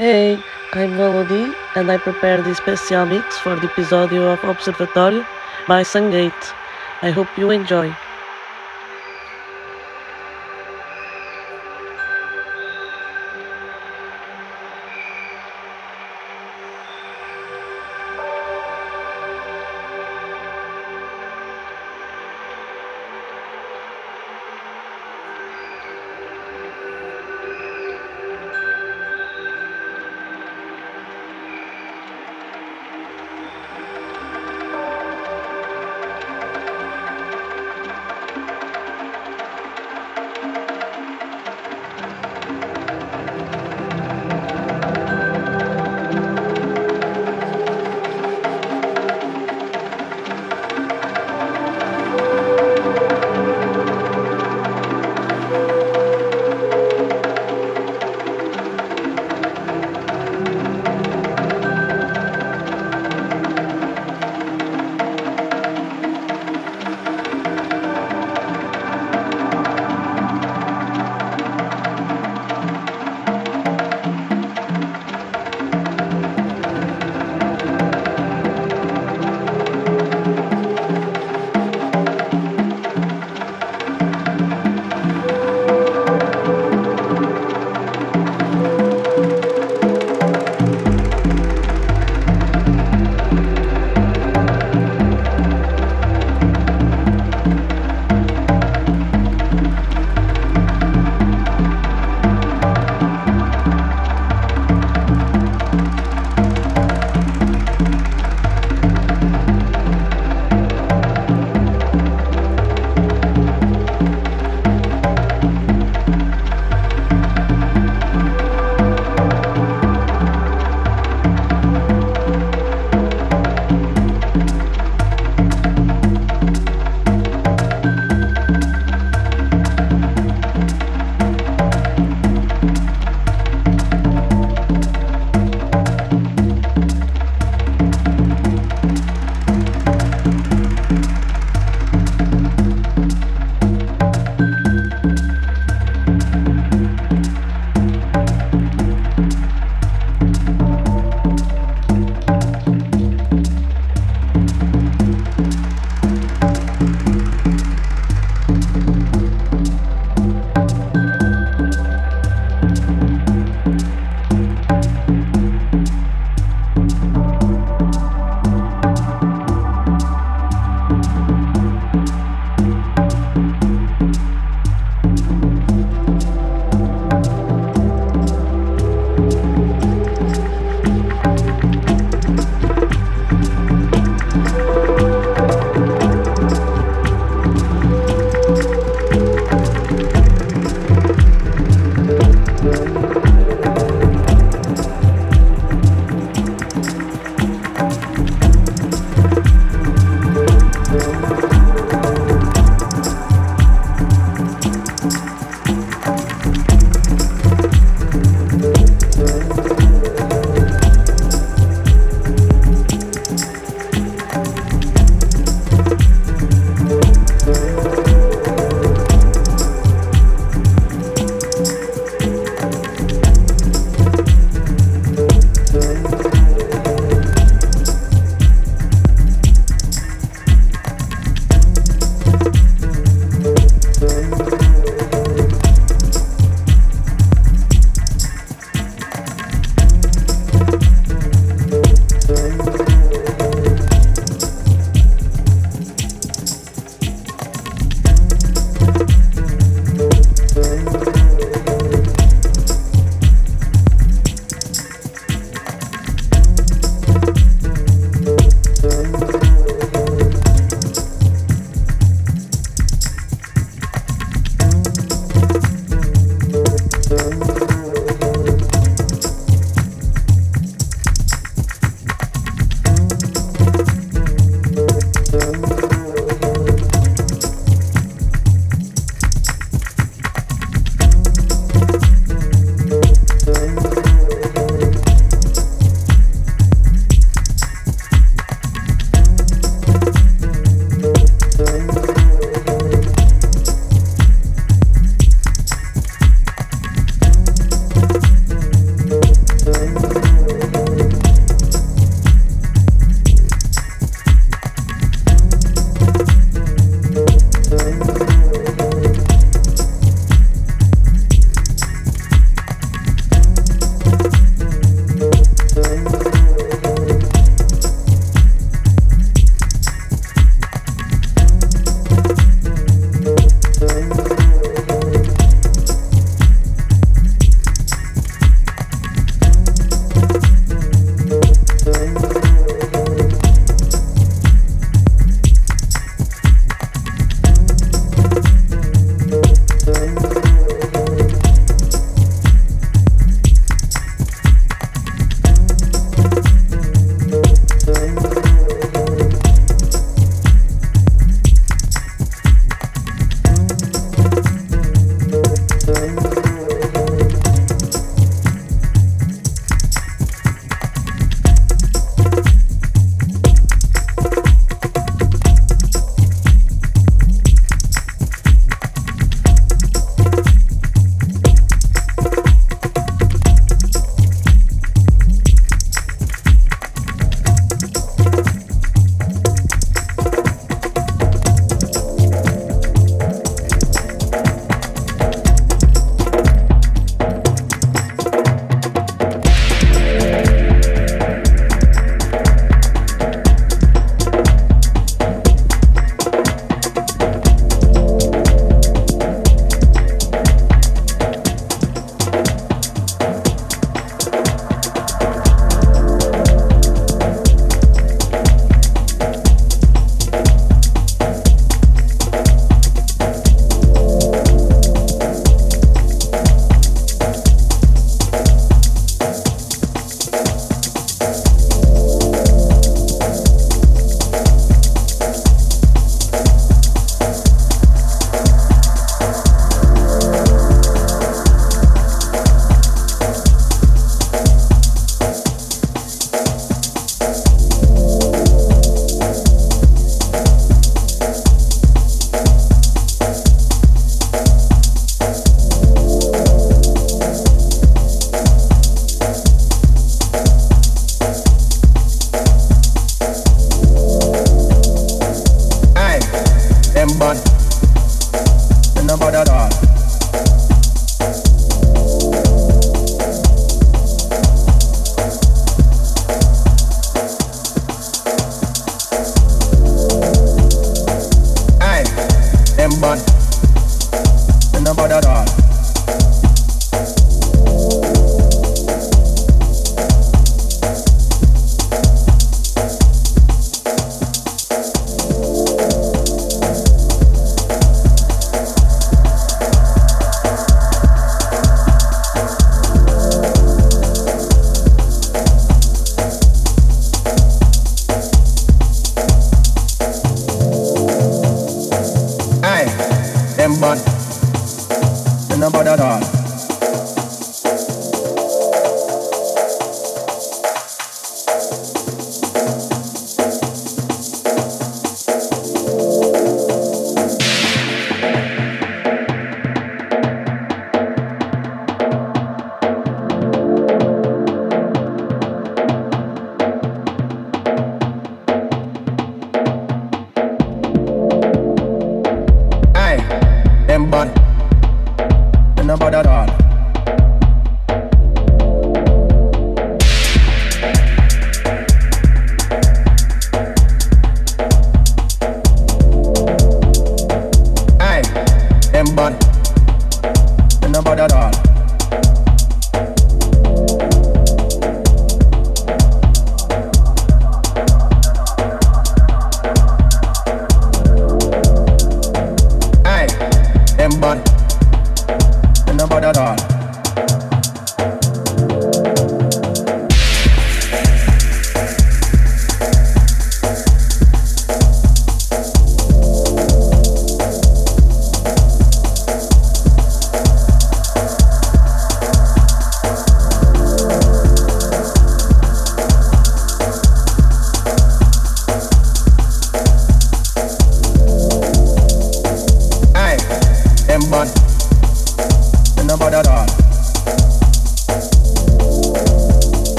Hey, I'm Valody and I prepared this special mix for the episódio of Observatório by Sungate. I hope you enjoy.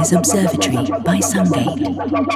Observatory by Sungate.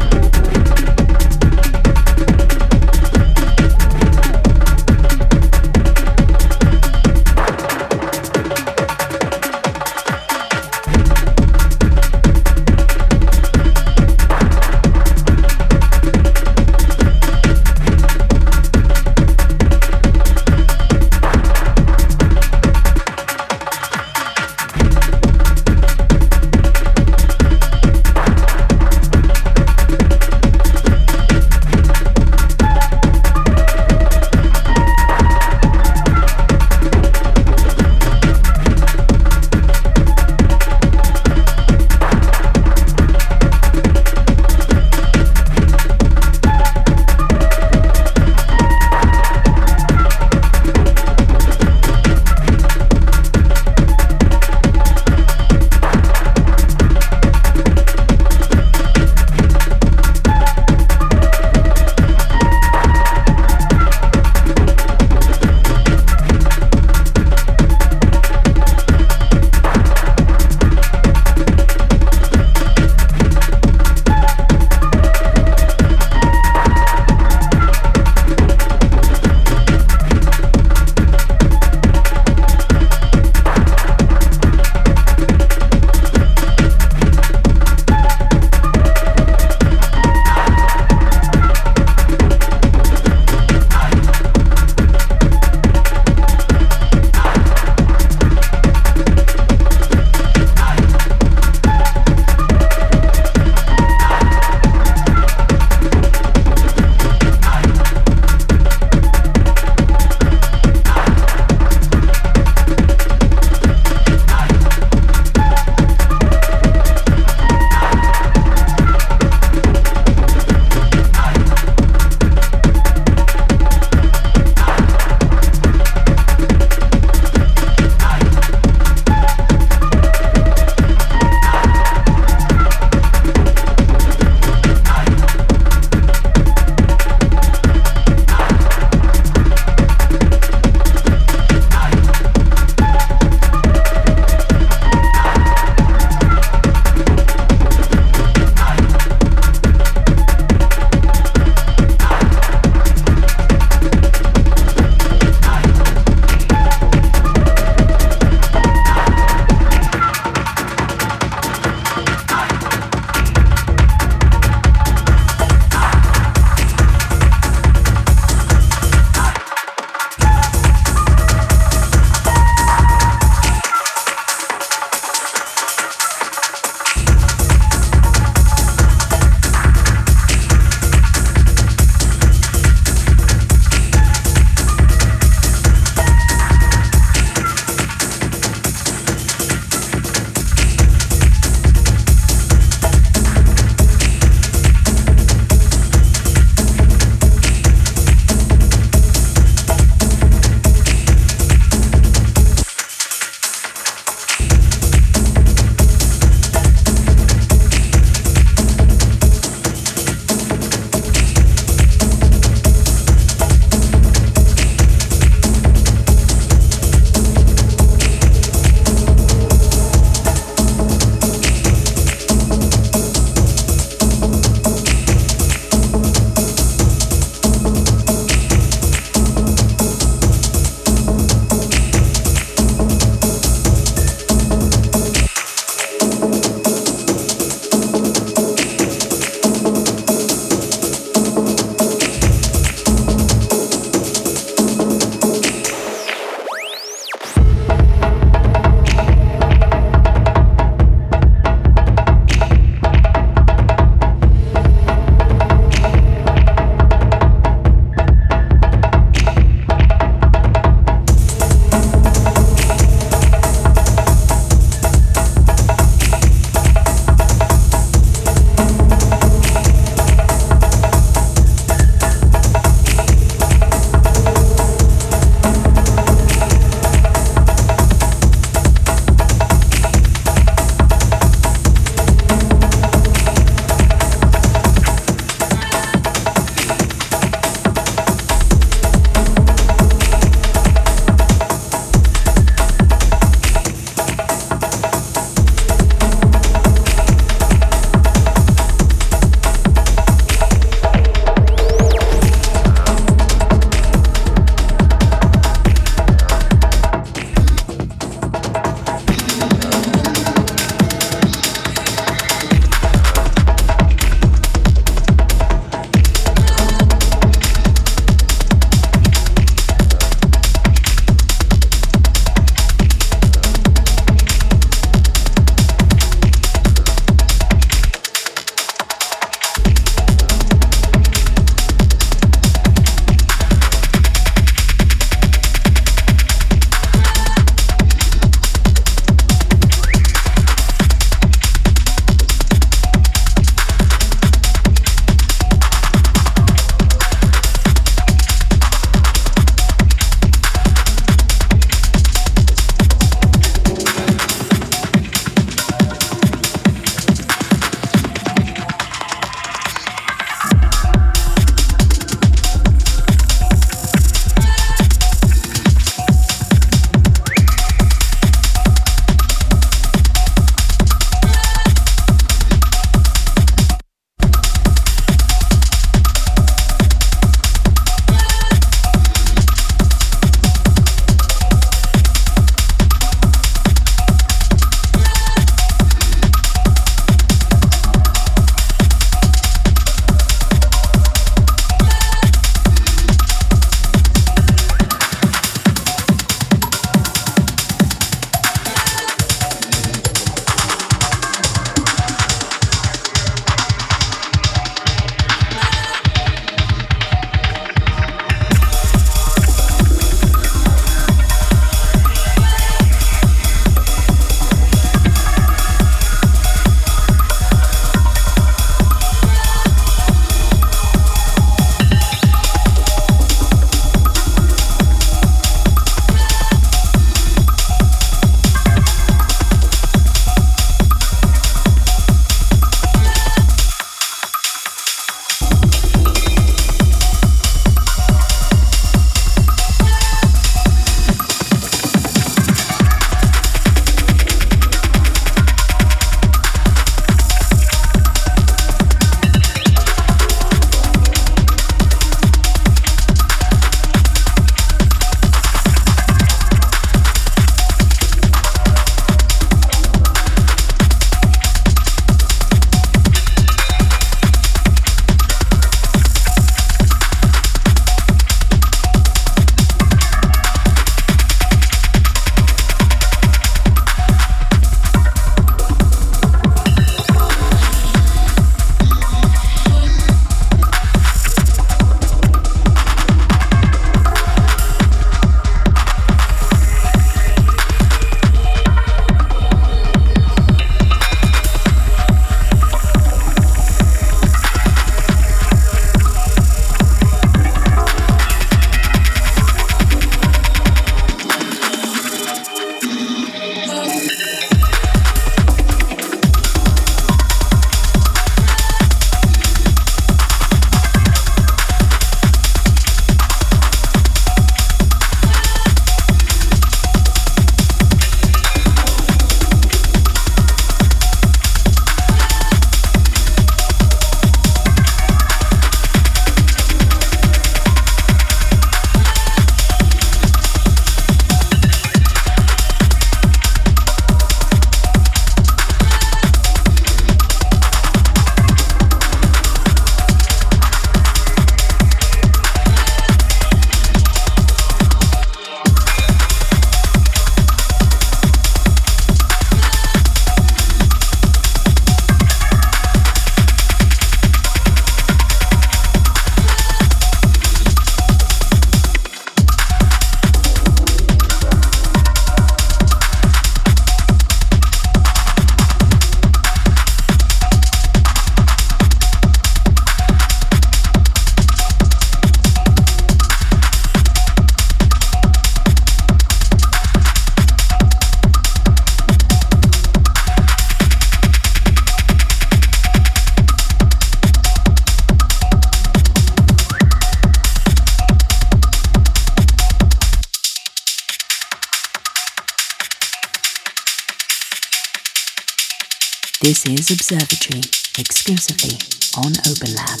This is Observatory, exclusively on Open Lab.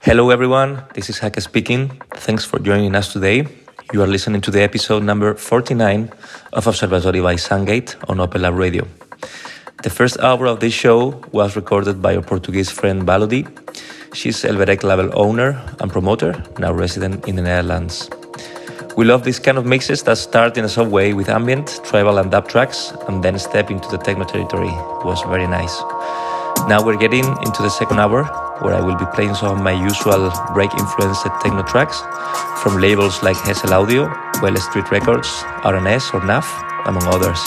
Hello, everyone. This is Hakk speaking. Thanks for joining us today. You are listening to the episode number 49 of Observatory by Sungate on Open Lab Radio. The first hour of this show was recorded by our Portuguese friend Valody. She's ELBEREC label owner and promoter, now resident in the Netherlands. We love these kind of mixes that start in a subway with ambient, tribal, and dub tracks, and then step into the techno territory. It was very nice. Now we're getting into the second hour, where I will be playing some of my usual break influenced techno tracks from labels like Hessle Audio, Well Street Records, R&S, or NAF, among others.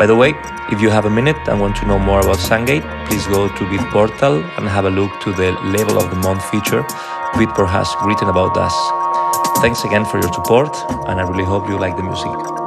By the way, if you have a minute and want to know more about Sungate, please go to Beatportal and have a look to the Label of the Month feature Beatport has written about us. Thanks again for your support, and I really hope you like the music.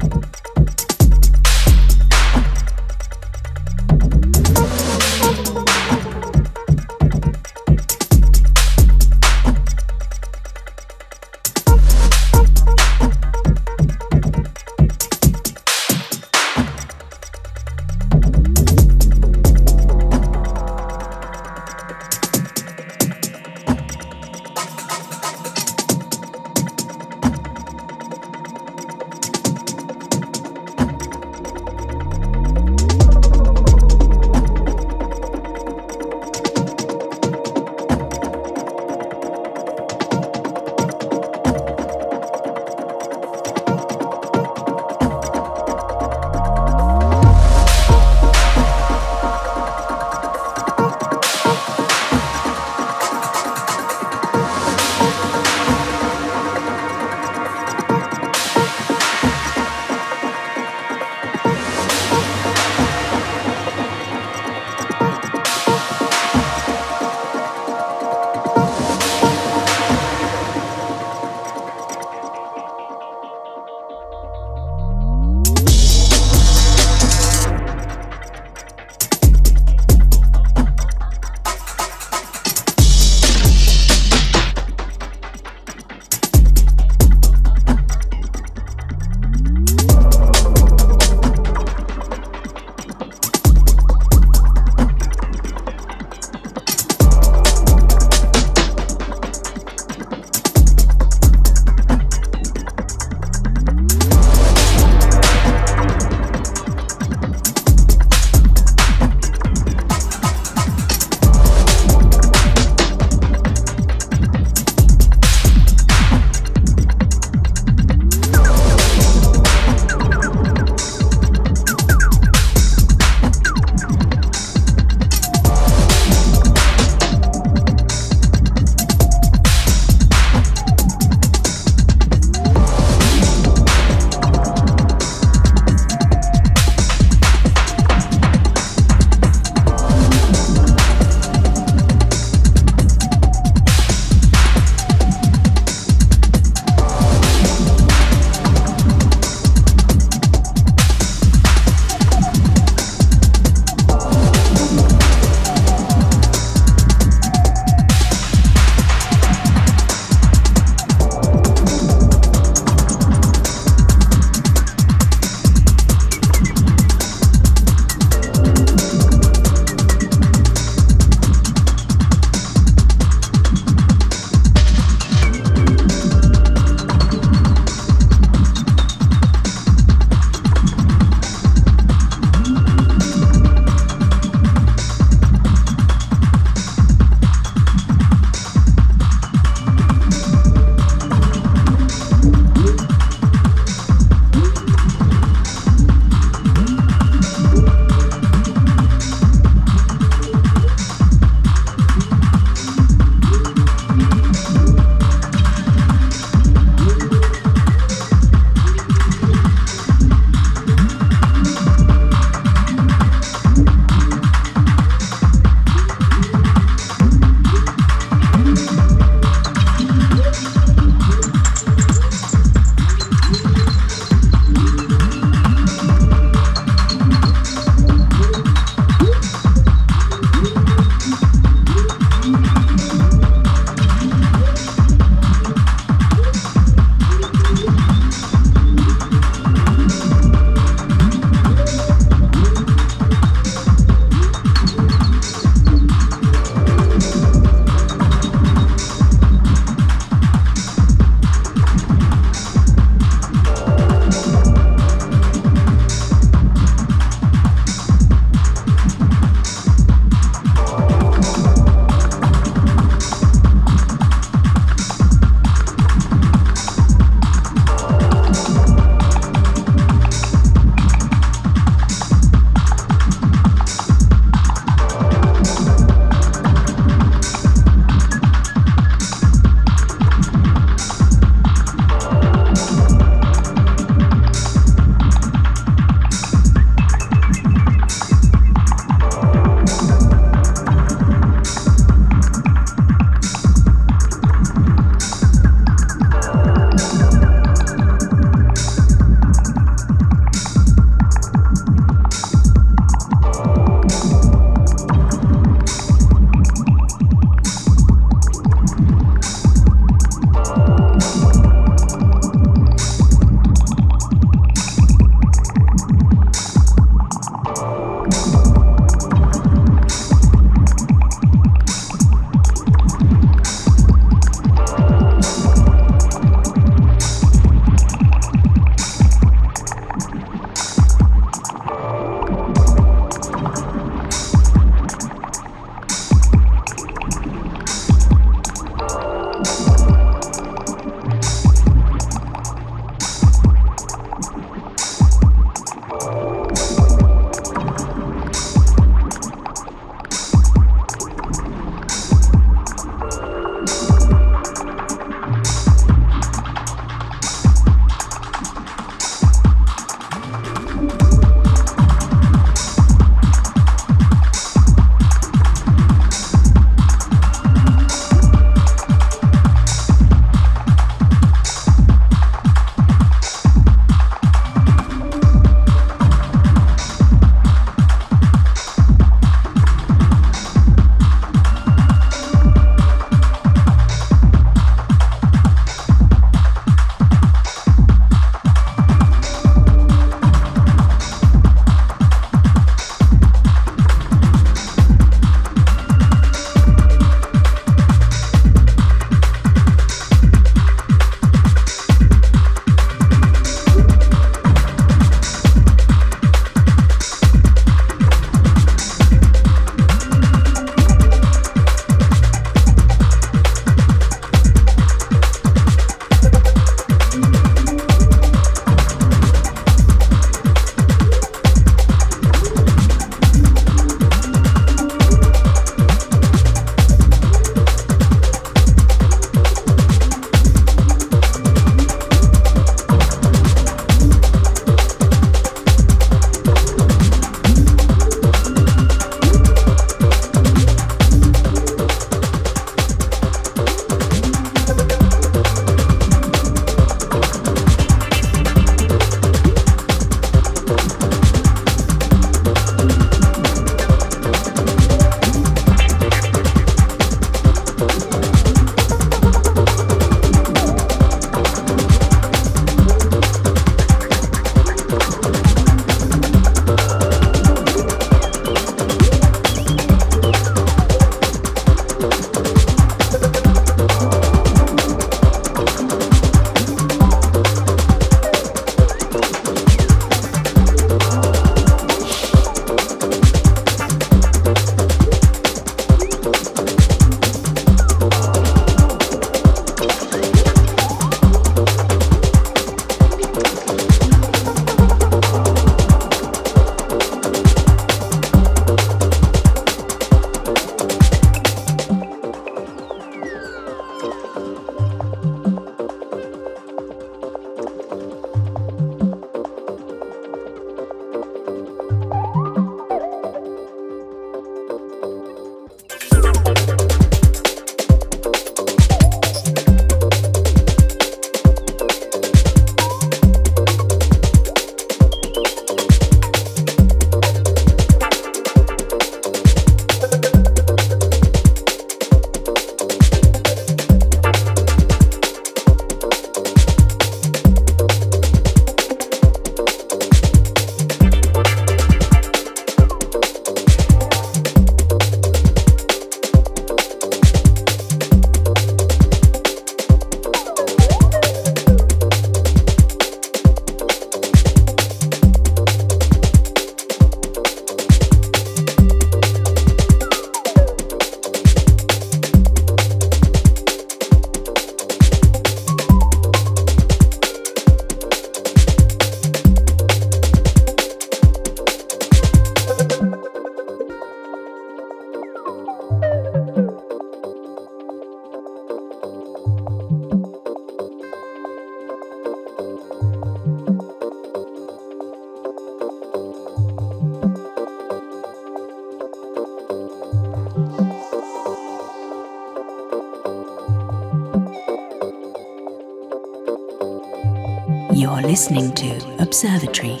To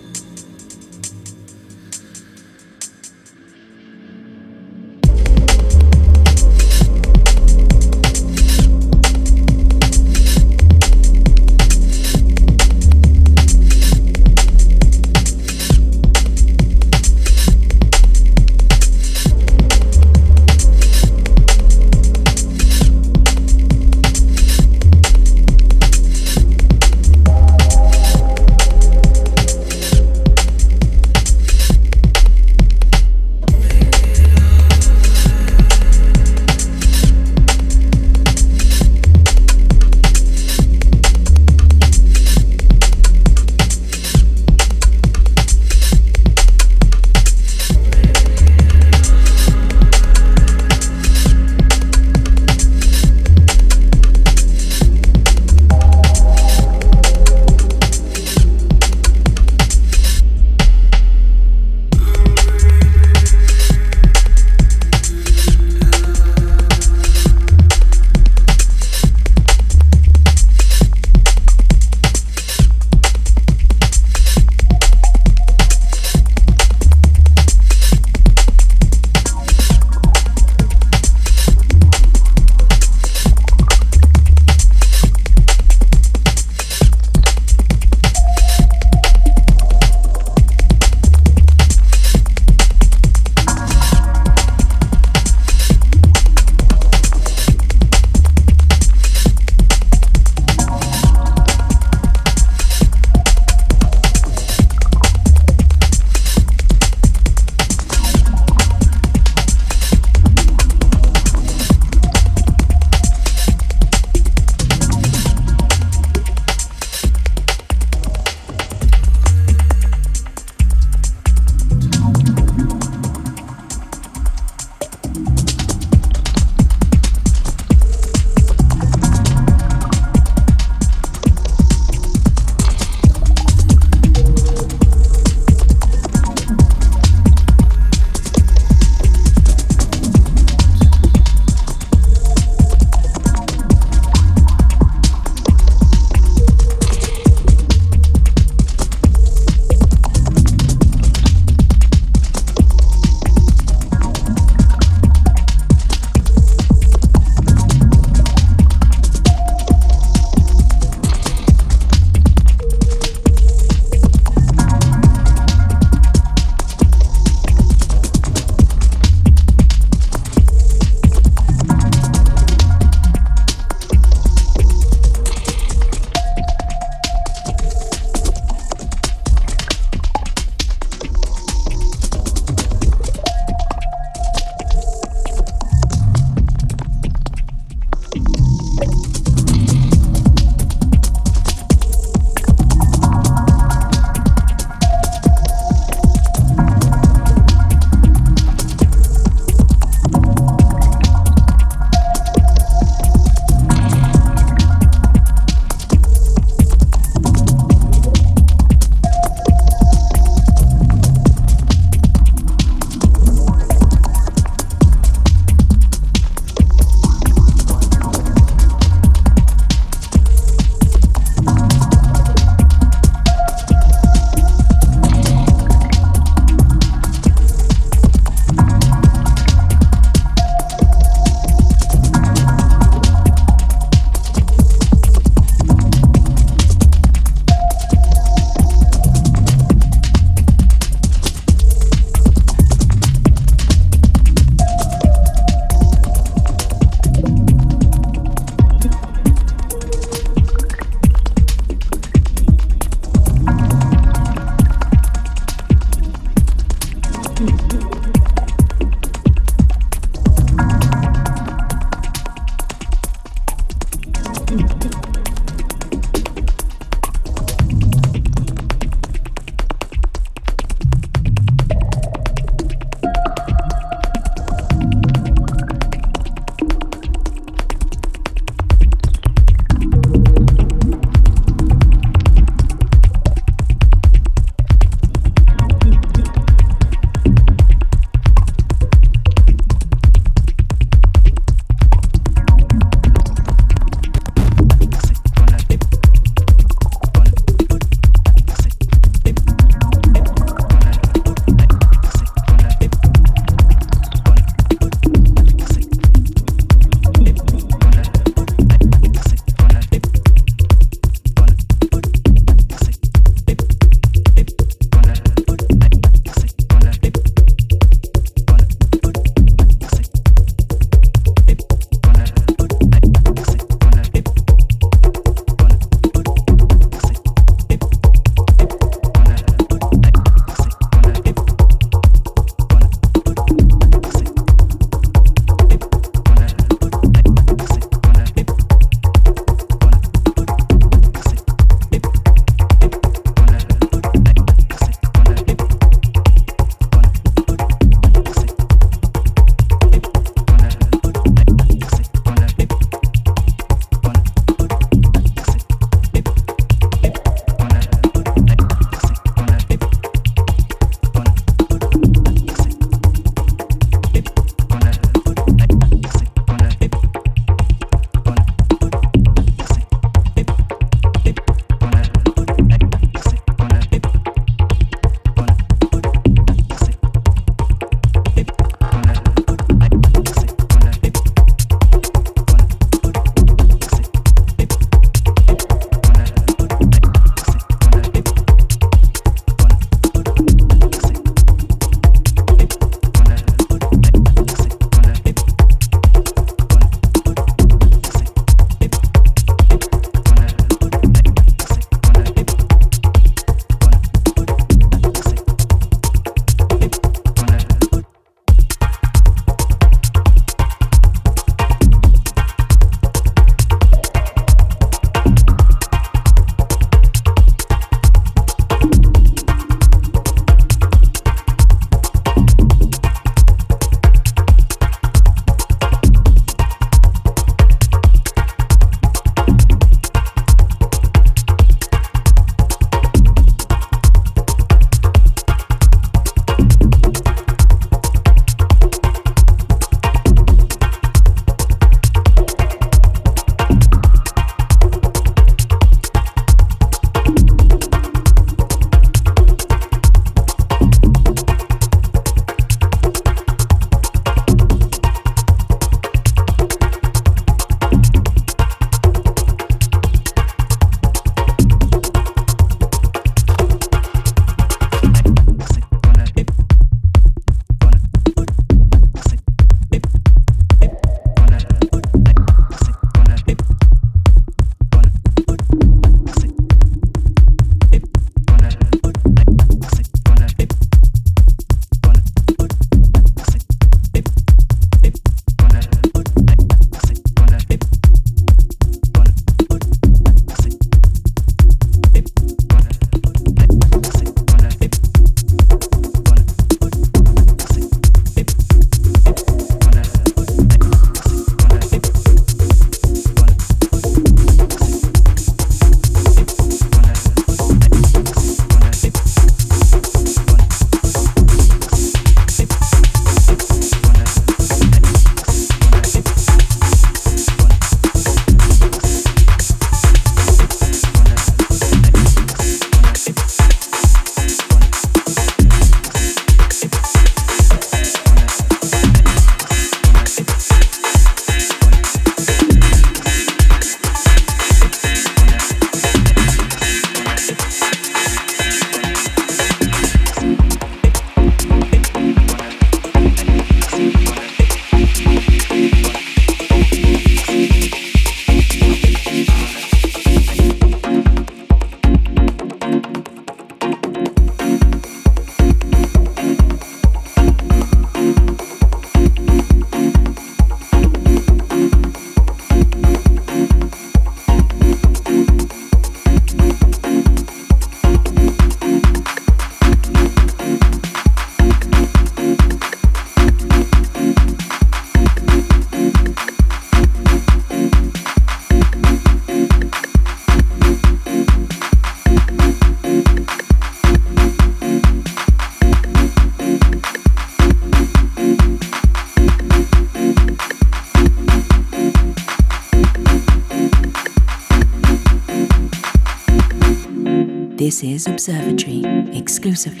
exclusively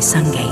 Observatory by Sungate.